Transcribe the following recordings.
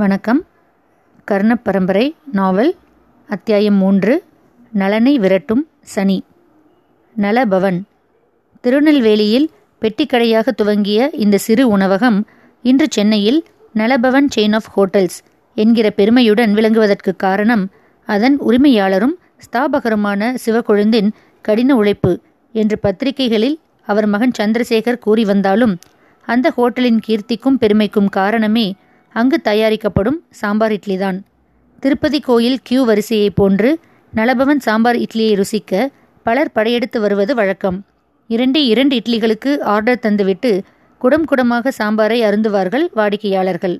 வணக்கம். கர்ண பரம்பரை நாவல் அத்தியாயம் மூன்று நலனை விரட்டும் சனி. நலபவன். திருநெல்வேலியில் பெட்டிக்கடையாக துவங்கிய இந்த சிறு உணவகம் இன்று சென்னையில் நலபவன் செயின் ஆஃப் ஹோட்டல்ஸ் என்கிற பெருமையுடன் விளங்குவதற்கு காரணம் அதன் உரிமையாளரும் ஸ்தாபகருமான சிவக்கொழுந்தின் கடின உழைப்பு என்று பத்திரிகைகளில் அவர் மகன் சந்திரசேகர் கூறி வந்தாலும் அந்த ஹோட்டலின் கீர்த்திக்கும் பெருமைக்கும் காரணமே அங்கு தயாரிக்கப்படும் சாம்பார் இட்லிதான். திருப்பதி கோயில் கியூ வரிசையைப் போன்று நலபவன் சாம்பார் இட்லியை ருசிக்க பலர் படையெடுத்து வருவது வழக்கம். இரண்டே இரண்டு இட்லிகளுக்கு ஆர்டர் தந்துவிட்டு குடம் குடமாக சாம்பாரை அருந்துவார்கள் வாடிக்கையாளர்கள்.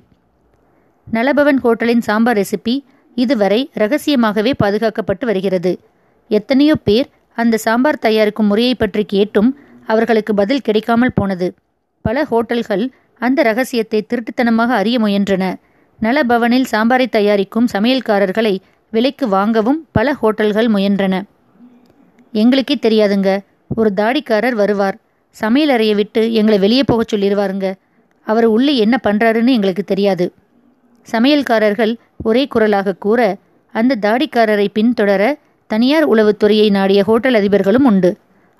நலபவன் ஹோட்டலின் சாம்பார் ரெசிபி இதுவரை ரகசியமாகவே பாதுகாக்கப்பட்டு வருகிறது. எத்தனையோ பேர் அந்த சாம்பார் தயாரிக்கும் முறையை பற்றி கேட்டும் அவர்களுக்கு பதில் கிடைக்காமல் போனது. பல ஹோட்டல்கள் அந்த ரகசியத்தை திருட்டுத்தனமாக அறிய முயன்றன. நலபவனில் சாம்பாரை தயாரிக்கும் சமையல்காரர்களை விலைக்கு வாங்கவும் பல ஹோட்டல்கள் முயன்றன. எங்களுக்கே தெரியாதுங்க. ஒரு தாடிக்காரர் வருவார். சமையல் அறையை விட்டு எங்களை வெளியே போகச் சொல்லிடுவாருங்க. அவர் உள்ளே என்ன பண்ணுறாருன்னு எங்களுக்கு தெரியாது. சமையல்காரர்கள் ஒரே குரலாக கூற அந்த தாடிக்காரரை பின்தொடர தனியார் உளவுத்துறையை நாடிய ஹோட்டல் அதிபர்களும் உண்டு.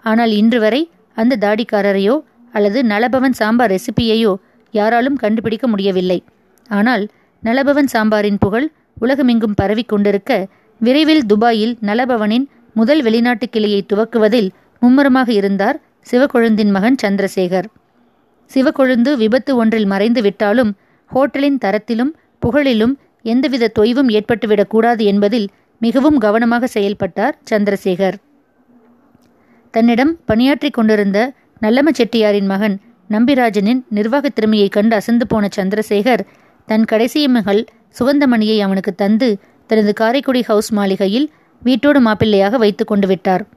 ஆனால் இன்று வரை அந்த தாடிக்காரரையோ அல்லது நலபவன் சாம்பார் ரெசிபியையோ யாராலும் கண்டுபிடிக்க முடியவில்லை. ஆனால் நலபவன் சாம்பாரின் புகழ் உலகமெங்கும் பரவி கொண்டிருக்க விரைவில் துபாயில் நலபவனின் முதல் வெளிநாட்டு கிளையை துவக்குவதில் மும்முரமாக இருந்தார் சிவக்கொழுந்தின் மகன் சந்திரசேகர். சிவக்கொழுந்து விபத்து ஒன்றில் மறைந்து விட்டாலும் ஹோட்டலின் தரத்திலும் புகழிலும் எந்தவித தொய்வும் ஏற்பட்டுவிடக்கூடாது என்பதில் மிகவும் கவனமாக செயல்பட்டார் சந்திரசேகர். தன்னிடம் பணியாற்றிக் கொண்டிருந்த நல்லம செட்டியாரின் மகன் நம்பிராஜனின் நிர்வாகத் திறமையை கண்டு அசந்து போன சந்திரசேகர் தன் கடைசி மகள் சுகந்தமணியை அவனுக்கு தந்து தனது காரைக்குடி ஹவுஸ் மாளிகையில் வீட்டோடு மாப்பிள்ளையாக வைத்து கொண்டு விட்டார்.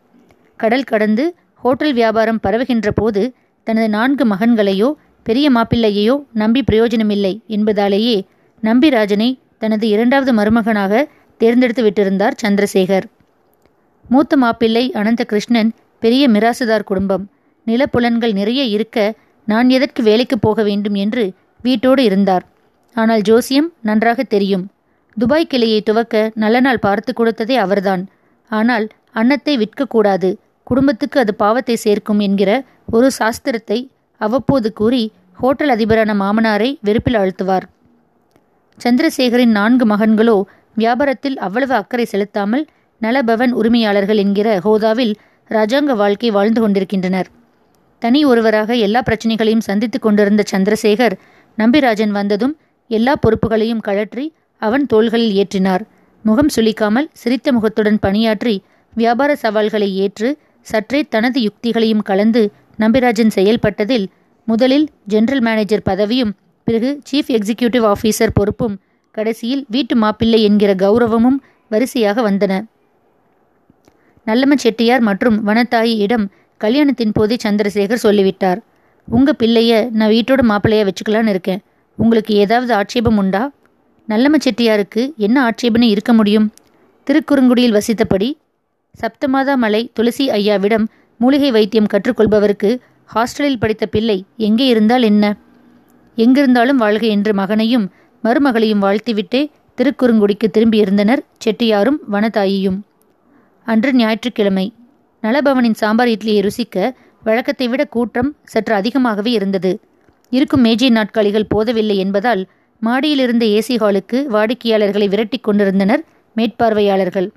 கடல் கடந்து ஹோட்டல் வியாபாரம் பரவுகின்ற போது தனது நான்கு மகன்களையோ பெரிய மாப்பிள்ளையையோ நம்பி பிரயோஜனமில்லை என்பதாலேயே நம்பிராஜனை தனது இரண்டாவது மருமகனாக தேர்ந்தெடுத்து விட்டிருந்தார் சந்திரசேகர். மூத்த மாப்பிள்ளை அனந்த கிருஷ்ணன் பெரிய மிராசுதார் குடும்பம். நிலப்புலன்கள் நிறைய இருக்க நான் எதற்கு வேலைக்கு போக வேண்டும் என்று வீட்டோடு இருந்தார். ஆனால் ஜோசியம் நன்றாக தெரியும். துபாய் கிளையை துவக்க நல்ல நாள் பார்த்து கொடுத்ததே அவர்தான். ஆனால் அன்னத்தை விற்கக்கூடாது. குடும்பத்துக்கு அது பாவத்தை சேர்க்கும் என்கிற ஒரு சாஸ்திரத்தை அவ்வப்போது கூறி ஹோட்டல் அதிபரான மாமனாரை வெறுப்பில் அழுத்துவார் சந்திரசேகரின் நான்கு மகன்களோ வியாபாரத்தில் அவ்வளவு அக்கறை செலுத்தாமல் நலபவன் உரிமையாளர்கள் என்கிற ஹோதாவில் ராஜாங்க வாழ்க்கை வாழ்ந்து கொண்டிருக்கின்றனர். தனி ஒருவராக எல்லா பிரச்சனைகளையும் சந்தித்து கொண்டிருந்த சந்திரசேகர் நம்பிராஜன் வந்ததும் எல்லா பொறுப்புகளையும் கழற்றி அவன் தோள்களில் ஏற்றினார். முகம் சுளிக்காமல் சிரித்த முகத்துடன் பணியாற்றி வியாபார சவால்களை ஏற்று சற்றே தனது யுக்திகளையும் கலந்து நம்பிராஜன் செயல்பட்டதில் முதலில் ஜெனரல் மேனேஜர் பதவியும் பிறகு சீஃப் எக்ஸிகியூட்டிவ் ஆஃபீஸர் பொறுப்பும் கடைசியில் வீட்டு மாப்பிள்ளை என்கிற கௌரவமும் வரிசையாக வந்தன. நல்லம செட்டியார் மற்றும் வனத்தாயியிடம் கல்யாணத்தின் போதே சந்திரசேகர் சொல்லிவிட்டார். உங்க பிள்ளைய நான் வீட்டோட மாப்பிள்ளையா வச்சுக்கலான்னு இருக்கேன். உங்களுக்கு ஏதாவது ஆட்சேபம் உண்டா? நல்லம்ம செட்டியாருக்கு என்ன ஆட்சேபனை இருக்க முடியும்? திருக்குறுங்குடியில் வசித்தபடி சப்தமாதா மலை துளசி ஐயாவிடம் மூலிகை வைத்தியம் கற்றுக்கொள்பவருக்கு ஹாஸ்டலில் படித்த பிள்ளை எங்கே இருந்தால் என்ன? எங்கிருந்தாலும் வாழ்க என்று மகனையும் மருமகளையும் வாழ்த்திவிட்டே திருக்குறுங்குடிக்கு திரும்பியிருந்தனர் செட்டியாரும் வனதாயியும் அன்று ஞாயிற்றுக்கிழமை நலபவனின் சாம்பார் இட்லியை ருசிக்க வழக்கத்தை விட கூட்டம் சற்று அதிகமாகவே இருந்தது. இருக்கும் மேஜை நாட்காலிகள் போதவில்லை என்பதால் மாடியிலிருந்த ஏசி ஹாலுக்கு வாடிக்கையாளர்களை விரட்டி கொண்டிருந்தனர் மேற்பார்வையாளர்கள்.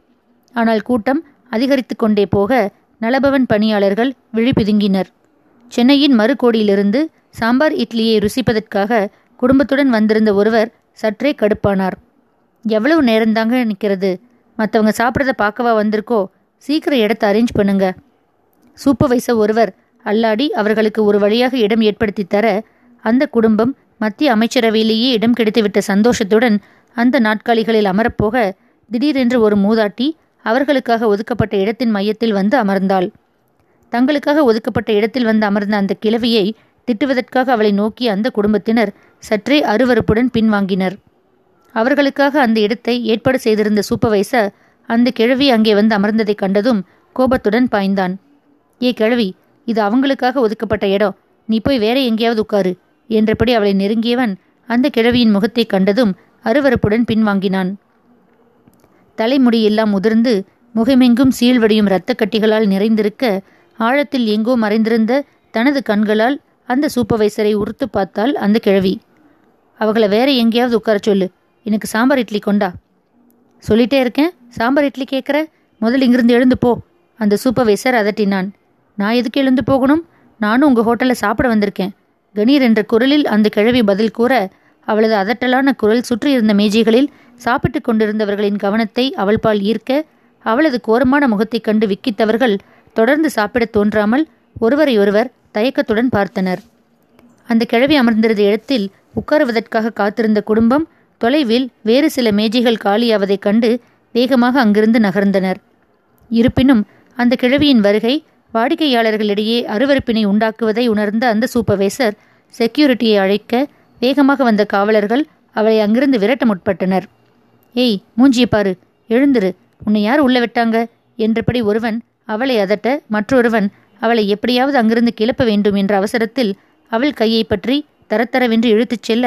ஆனால் கூட்டம் அதிகரித்து கொண்டே போக நலபவன் பணியாளர்கள் விழிபிதுங்கினர் சென்னையின் மறுகோடியிலிருந்து சாம்பார் இட்லியை ருசிப்பதற்காக குடும்பத்துடன் வந்திருந்த ஒருவர் சற்றே கடுப்பானார். எவ்வளவு நேரந்தாங்க நிற்கிறது மற்றவங்க சாப்பிட்றத பார்க்கவா வந்திருக்கோ? சீக்கிரம் இடத்த அரேஞ்ச் பண்ணுங்க. சூப்பர்வைசர் ஒருவர் அல்லாடி அவர்களுக்கு ஒரு வழியாக இடம் ஏற்படுத்தி தர அந்த குடும்பம் மத்திய அமைச்சரவையிலேயே இடம் கிடைத்துவிட்ட சந்தோஷத்துடன் அந்த நாட்காலிகளில் அமரப்போக திடீரென்று ஒரு மூதாட்டி அவர்களுக்காக ஒதுக்கப்பட்ட இடத்தின் மையத்தில் வந்து அமர்ந்தாள். தங்களுக்காக ஒதுக்கப்பட்ட இடத்தில் வந்து அமர்ந்த அந்த கிழவியை திட்டுவதற்காக அவளை நோக்கி அந்த குடும்பத்தினர் சற்றே அருவறுப்புடன் பின்வாங்கினர். அவர்களுக்காக அந்த இடத்தை ஏற்பாடு செய்திருந்த சூப்பர்வைசர் அந்த கிழவி அங்கே வந்து அமர்ந்ததை கண்டதும் கோபத்துடன் பாய்ந்தான். ஏ கிழவி இது அவங்களுக்காக ஒதுக்கப்பட்ட இடம். நீ போய் வேற எங்கேயாவது உட்காரு என்றபடி அவளை நெருங்கியவன் அந்த கிழவியின் முகத்தை கண்டதும் அருவருப்புடன் பின்வாங்கினான். தலைமுடி எல்லாம் உதிர்ந்து முகமெங்கும் சீழ்வடியும் இரத்தக் கட்டிகளால் நிறைந்திருக்க ஆழத்தில் எங்கோ மறைந்திருந்த தனது கண்களால் அந்த சூப்பர்வைசரை உறுத்து பார்த்தால் அந்த கிழவி. அவளை வேற எங்கேயாவது உட்கார சொல்லு. எனக்கு சாம்பார் இட்லி கொண்டா. சொல்லிட்டே இருக்கேன். சாம்பார் இட்லி கேட்குற முதல்ல இங்கிருந்து எழுந்து போ. அந்த சூப்பர்வைசர் அதட்டினான். நான் எதுக்கு எழுந்து போகணும்? நானும் உங்கள் ஹோட்டலில் சாப்பிட வந்திருக்கேன். கணீர் என்ற குரலில் அந்த கிழவி பதில் கூற அவளது அதட்டலான குரல் சுற்றியிருந்த மேஜைகளில் சாப்பிட்டு கொண்டிருந்தவர்களின் கவனத்தை அவள்பால் ஈர்க்க அவளது கோரமான முகத்தைக் கண்டு விக்கித்தவர்கள் தொடர்ந்து சாப்பிடத் தோன்றாமல் ஒருவரை ஒருவர் தயக்கத்துடன் பார்த்தனர். அந்த கிழவி அமர்ந்திருந்த இடத்தில் உட்காருவதற்காக காத்திருந்த குடும்பம் தொலைவில் வேறு சில மேஜைகள் காலியாவதைக் கண்டு வேகமாக அங்கிருந்து நகர்ந்தனர். இருப்பினும் அந்த கிழவியின் வருகை வாடிக்கையாளர்களிடையே அருவருப்பினை உண்டாக்குவதை உணர்ந்த அந்த சூப்பர்வைசர் செக்யூரிட்டியை அழைக்க வேகமாக வந்த காவலர்கள் அவளை அங்கிருந்து விரட்ட முற்பட்டனர். ஏய் மூஞ்சியை பாரு எழுந்துரு உன்னை யார் உள்ள விட்டாங்க? என்றபடி ஒருவன் அவளை அதட்ட மற்றொருவன் அவளை எப்படியாவது அங்கிருந்து கிளப்ப வேண்டும் என்ற அவசரத்தில் அவள் கையை பற்றி தரத்தரவென்று இழுத்துச் செல்ல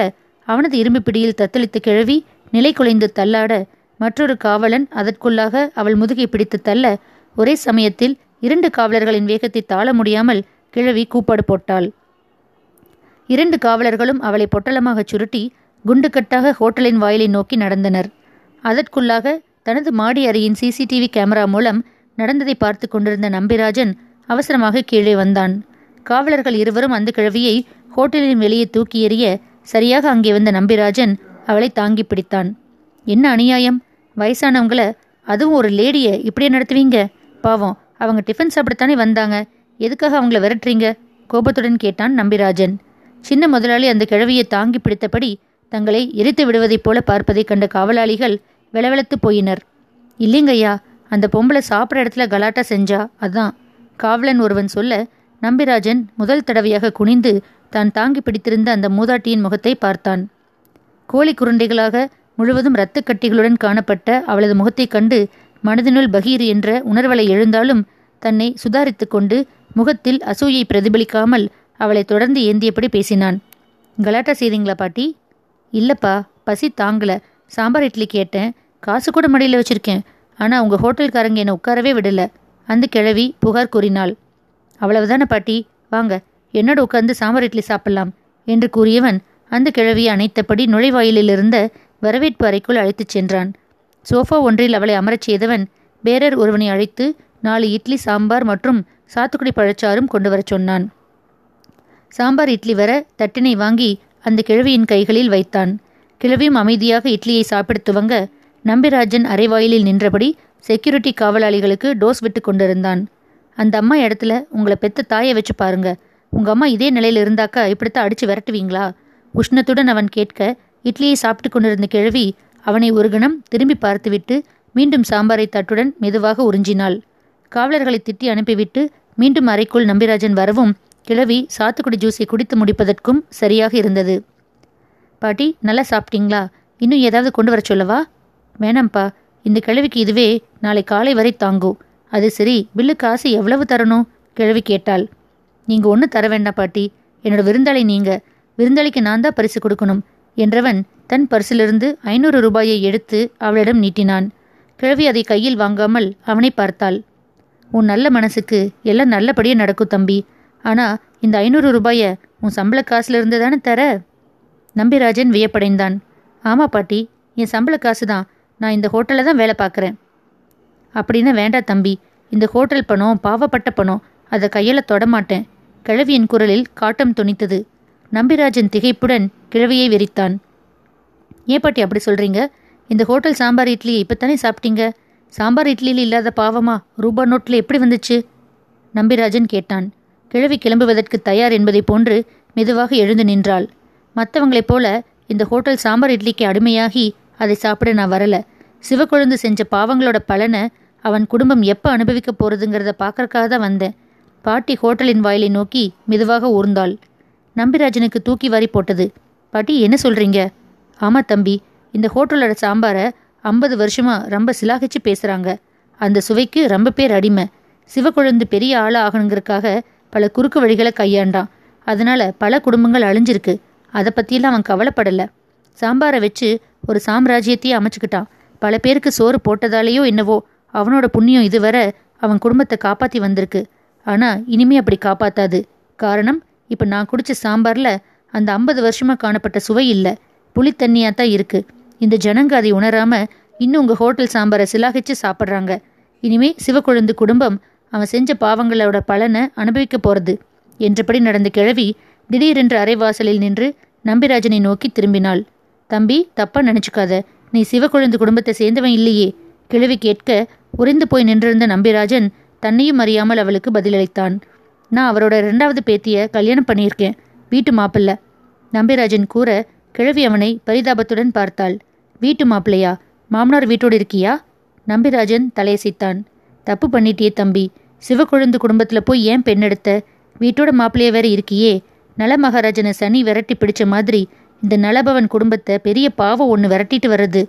அவனது இரும்பு பிடியில் தத்தளித்த கிழவி நிலை குலைந்து தள்ளாட மற்றொரு காவலன் அதற்குள்ளாக அவள் முதுகை பிடித்து தள்ள ஒரே சமயத்தில் இரண்டு காவலர்களின் வேகத்தை தாழ முடியாமல் கிழவி கூப்பாடு போட்டாள். இரண்டு காவலர்களும் அவளை பொட்டலமாக சுருட்டி குண்டுக்கட்டாக ஹோட்டலின் வாயிலை நோக்கி நடந்தனர். அதற்குள்ளாக தனது மாடி அறையின் சிசிடிவி கேமரா மூலம் நடந்ததை பார்த்து கொண்டிருந்த நம்பிராஜன் அவசரமாக கீழே வந்தான். காவலர்கள் இருவரும் அந்த கிழவியை ஹோட்டலின் வெளியே தூக்கி எறிய சரியாக அங்கே வந்த நம்பிராஜன் அவளை தாங்கி பிடித்தான். என்ன அநியாயம்? வயசானவங்கள அதுவும் ஒரு லேடியை இப்படியே நடத்துவீங்க? பாவம் அவங்க டிஃபன் சாப்பிடத்தானே வந்தாங்க. எதுக்காக அவங்கள விரட்டுறீங்க? கோபத்துடன் கேட்டான் நம்பிராஜன். சின்ன முதலாளி அந்த கிழவியை தாங்கி பிடித்தபடி தங்களை எரித்து விடுவதைப் போல பார்ப்பதைக் கண்ட காவலாளிகள் விளவெளத்து போயினர். இல்லைங்கய்யா அந்த பொம்பளை சாப்பிட்ற இடத்துல கலாட்டா செஞ்சா அதான். காவலன் ஒருவன் சொல்ல நம்பிராஜன் முதல் தடவையாக குனிந்து தான் தாங்கி பிடித்திருந்த அந்த மூதாட்டியின் முகத்தை பார்த்தான். கோழி குருண்டைகளாக முழுவதும் இரத்தக்கட்டிகளுடன் காணப்பட்ட அவளது முகத்தைக் கண்டு மனதினுள் பகீர் என்ற உணர்வலை எழுந்தாலும் தன்னை சுதாரித்து கொண்டு முகத்தில் அசூயை பிரதிபலிக்காமல் அவளை தொடர்ந்து ஏந்தியபடி பேசினான். கலாட்டா செய்தீங்களா பாட்டி? இல்லப்பா பசி தாங்கல. சாம்பார் இட்லி கேட்டேன். காசு கூட மடியில் வச்சிருக்கேன். ஆனால் உங்கள் ஹோட்டல்காரங்க என்னை உட்காரவே விடலை. அந்த கிழவி புகார் கூறினாள். அவ்வளவுதானே பாட்டி. வாங்க. என்னோட உட்கார்ந்து சாம்பார் இட்லி சாப்பிடலாம் என்று கூறியவன் அந்த கிழவியை அணைத்தபடி நுழைவாயிலிருந்த வரவேற்பு அறைக்குள் அழைத்துச் சென்றான். சோஃபா ஒன்றில் அவளை அமரச் செய்தவன் பேரர் ஒருவனை அழைத்து நாலு இட்லி சாம்பார் மற்றும் சாத்துக்குடி பழச்சாரும் கொண்டு வரச் சொன்னான். சாம்பார் இட்லி வர தட்டினை வாங்கி அந்த கிழவியின் கைகளில் வைத்தான். கிழவியும் அமைதியாக இட்லியை சாப்பிட துவங்க நம்பிராஜன் அரைவாயிலில் நின்றபடி செக்யூரிட்டி காவலாளிகளுக்கு டோஸ் விட்டு கொண்டிருந்தான். அந்த அம்மா இடத்துல உங்களை பெத்த தாயை வச்சு பாருங்க உங்க அம்மா இதே நிலையில் இருந்தாக்கா இப்படித்தான் அடித்து விரட்டுவீங்களா? உஷ்ணத்துடன் அவன் கேட்க இட்லியை சாப்பிட்டு கொண்டிருந்த கிழவி அவனை ஒரு கணம் திரும்பி பார்த்துவிட்டு மீண்டும் சாம்பாரை தட்டுடன் மெதுவாக உறிஞ்சினாள். காவலர்களை திட்டி அனுப்பிவிட்டு மீண்டும் அறைக்குள் நம்பிராஜன் வரவும் கிழவி சாத்துக்குடி ஜூஸை குடித்து முடிப்பதற்கும் சரியாக இருந்தது. பாட்டி நல்லா சாப்பிட்டீங்களா? இன்னும் ஏதாவது கொண்டு வர சொல்லவா? வேணாம்ப்பா. இந்த கிழவிக்கு இதுவே நாளை காலை வரை தாங்கும். அது சரி பில்லு காசு எவ்வளவு தரணும்? கிழவி கேட்டாள். நீங்க ஒன்றும் தர வேண்டாம் பாட்டி. என்னோட விருந்தாளி நீங்க. விருந்தாளிக்கு நான் தான் பரிசு கொடுக்கணும் என்றவன் தன் பரிசிலிருந்து ஐநூறு ரூபாயை எடுத்து அவளிடம் நீட்டினான். கிழவி அதை கையில் வாங்காமல் அவனை பார்த்தாள். உன் நல்ல மனசுக்கு எல்லாம் நல்லபடியாக நடக்கும் தம்பி. ஆனா இந்த ஐநூறு ரூபாயை உன் சம்பள காசுலேருந்து தானே தர? நம்பிராஜன் வியப்படைந்தான். ஆமா பாட்டி. என் சம்பள காசு தான் நான் இந்த ஹோட்டலில் தான் வேலை பார்க்குறேன். அப்படின்னா வேண்டாம் தம்பி. இந்த ஹோட்டல் பணம் பாவப்பட்ட பணம். அதை கையில் தொடமாட்டேன். கிழவியின் குரலில் காட்டம் துணித்தது. நம்பிராஜன் திகைப்புடன் கிழவியை வெறித்தான். ஏன் பாட்டி அப்படி சொல்றீங்க? இந்த ஹோட்டல் சாம்பார் இட்லியை இப்போத்தானே சாப்பிட்டீங்க? சாம்பார் இட்லியில் இல்லாத பாவமா? ரூபா நோட்டில் எப்படி வந்துச்சு? நம்பிராஜன் கேட்டான். கிழவி கிளம்புவதற்கு தயார் என்பதைப் போன்று மெதுவாக எழுந்து நின்றாள். மற்றவங்களைப் போல இந்த ஹோட்டல் சாம்பார் இட்லிக்கு அடிமையாகி அதை சாப்பிட நான் வரல. சிவக்கொழுந்து செஞ்ச பாவங்களோட பலனை அவன் குடும்பம் எப்போ அனுபவிக்க போகிறதுங்கிறத பார்க்கறக்காக தான் வந்தேன். பாட்டி ஹோட்டலின் வாயிலை நோக்கி மெதுவாக ஊர்ந்தாள். நம்பிராஜனுக்கு தூக்கி வாரி போட்டது. பாட்டி என்ன சொல்றீங்க? ஆமா தம்பி இந்த ஹோட்டலோட சாம்பாரை ஐம்பது வருஷமா ரொம்ப சிலாகிச்சு பேசுறாங்க. அந்த சுவைக்கு ரொம்ப பேர் அடிமை. சிவக்குழந்து பெரிய ஆளா ஆகணுங்கிறதுக்காக பல குறுக்கு வழிகளை கையாண்டான். அதனால பல குடும்பங்கள் அழிஞ்சிருக்கு. அதை பற்றியெல்லாம் அவன் கவலைப்படலை. சாம்பாரை வச்சு ஒரு சாம்ராஜ்யத்தையே அமைச்சுக்கிட்டான். பல பேருக்கு சோறு போட்டதாலேயோ என்னவோ அவனோட புண்ணியம் இதுவரை அவன் குடும்பத்தை காப்பாற்றி வந்திருக்கு. ஆனால் இனிமே அப்படி காப்பாத்தாது. காரணம் இப்போ நான் குடிச்ச சாம்பாரில் அந்த ஐம்பது வருஷமாக காணப்பட்ட சுவை இல்லை. புளித்தண்ணியாக தான் இருக்குது இந்த ஜனங்க அதை உணராம இன்னும் உங்கள் ஹோட்டல் சாம்பாரை சிலாகிச்சு சாப்பிட்றாங்க. இனிமே சிவக்குழந்து குடும்பம் அவன் செஞ்ச பாவங்களோட பலனை அனுபவிக்க போகிறது என்றபடி நடந்த கிழவி திடீரென்று அரைவாசலில் நின்று நம்பிராஜனை நோக்கி திரும்பினாள். தம்பி தப்பா நினச்சிக்காத. நீ சிவக்குழந்து குடும்பத்தை சேர்ந்தவன் இல்லையே. கிழவி கேட்க உறைந்து போய் நின்றிருந்த நம்பிராஜன் தன்னையும் அறியாமல் அவளுக்கு பதிலளித்தான். நான் அவரோட ரெண்டாவது பேத்திய கல்யாணம் பண்ணியிருக்கேன். வீட்டு மாப்பிள்ள. நம்பிராஜன் கூற கிழவி அவனை பரிதாபத்துடன் பார்த்தாள். வீட்டு மாப்பிள்ளையா? மாமனார் வீட்டோடு இருக்கியா? நம்பிராஜன் தலையசைத்தான். தப்பு பண்ணிட்டியே தம்பி. சிவக்குழந்து குடும்பத்தில் போய் ஏன் பெண் எடுத்த வீட்டோட மாப்பிள்ளைய வேற இருக்கியே. நல மகாராஜனை சனி விரட்டி பிடிச்ச மாதிரி இந்த நலபவன் குடும்பத்தை பெரிய பாவம் ஒன்று விரட்டிட்டு வர்றது.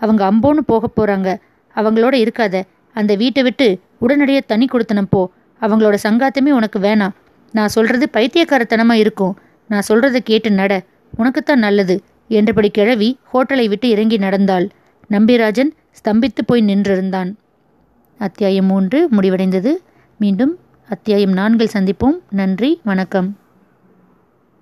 அவங்க அம்போன்னு போக போகிறாங்க அவங்களோட இருக்காத. அந்த வீட்டை விட்டு உடனடியாக தனி கொடுத்தனம் போ. அவங்களோட சங்காத்தமே உனக்கு வேணாம் நான் சொல்றது பைத்தியக்காரத்தனமா இருக்கும். நான் சொல்றதை கேட்டு நட. உனக்குத்தான் நல்லது என்றபடி கிழவி ஹோட்டலை விட்டு இறங்கி நடந்தாள். நம்பிராஜன் ஸ்தம்பித்து போய் நின்றிருந்தான். அத்தியாயம் மூன்று முடிவடைந்தது. மீண்டும் அத்தியாயம் நான்கில் சந்திப்போம். நன்றி. வணக்கம்.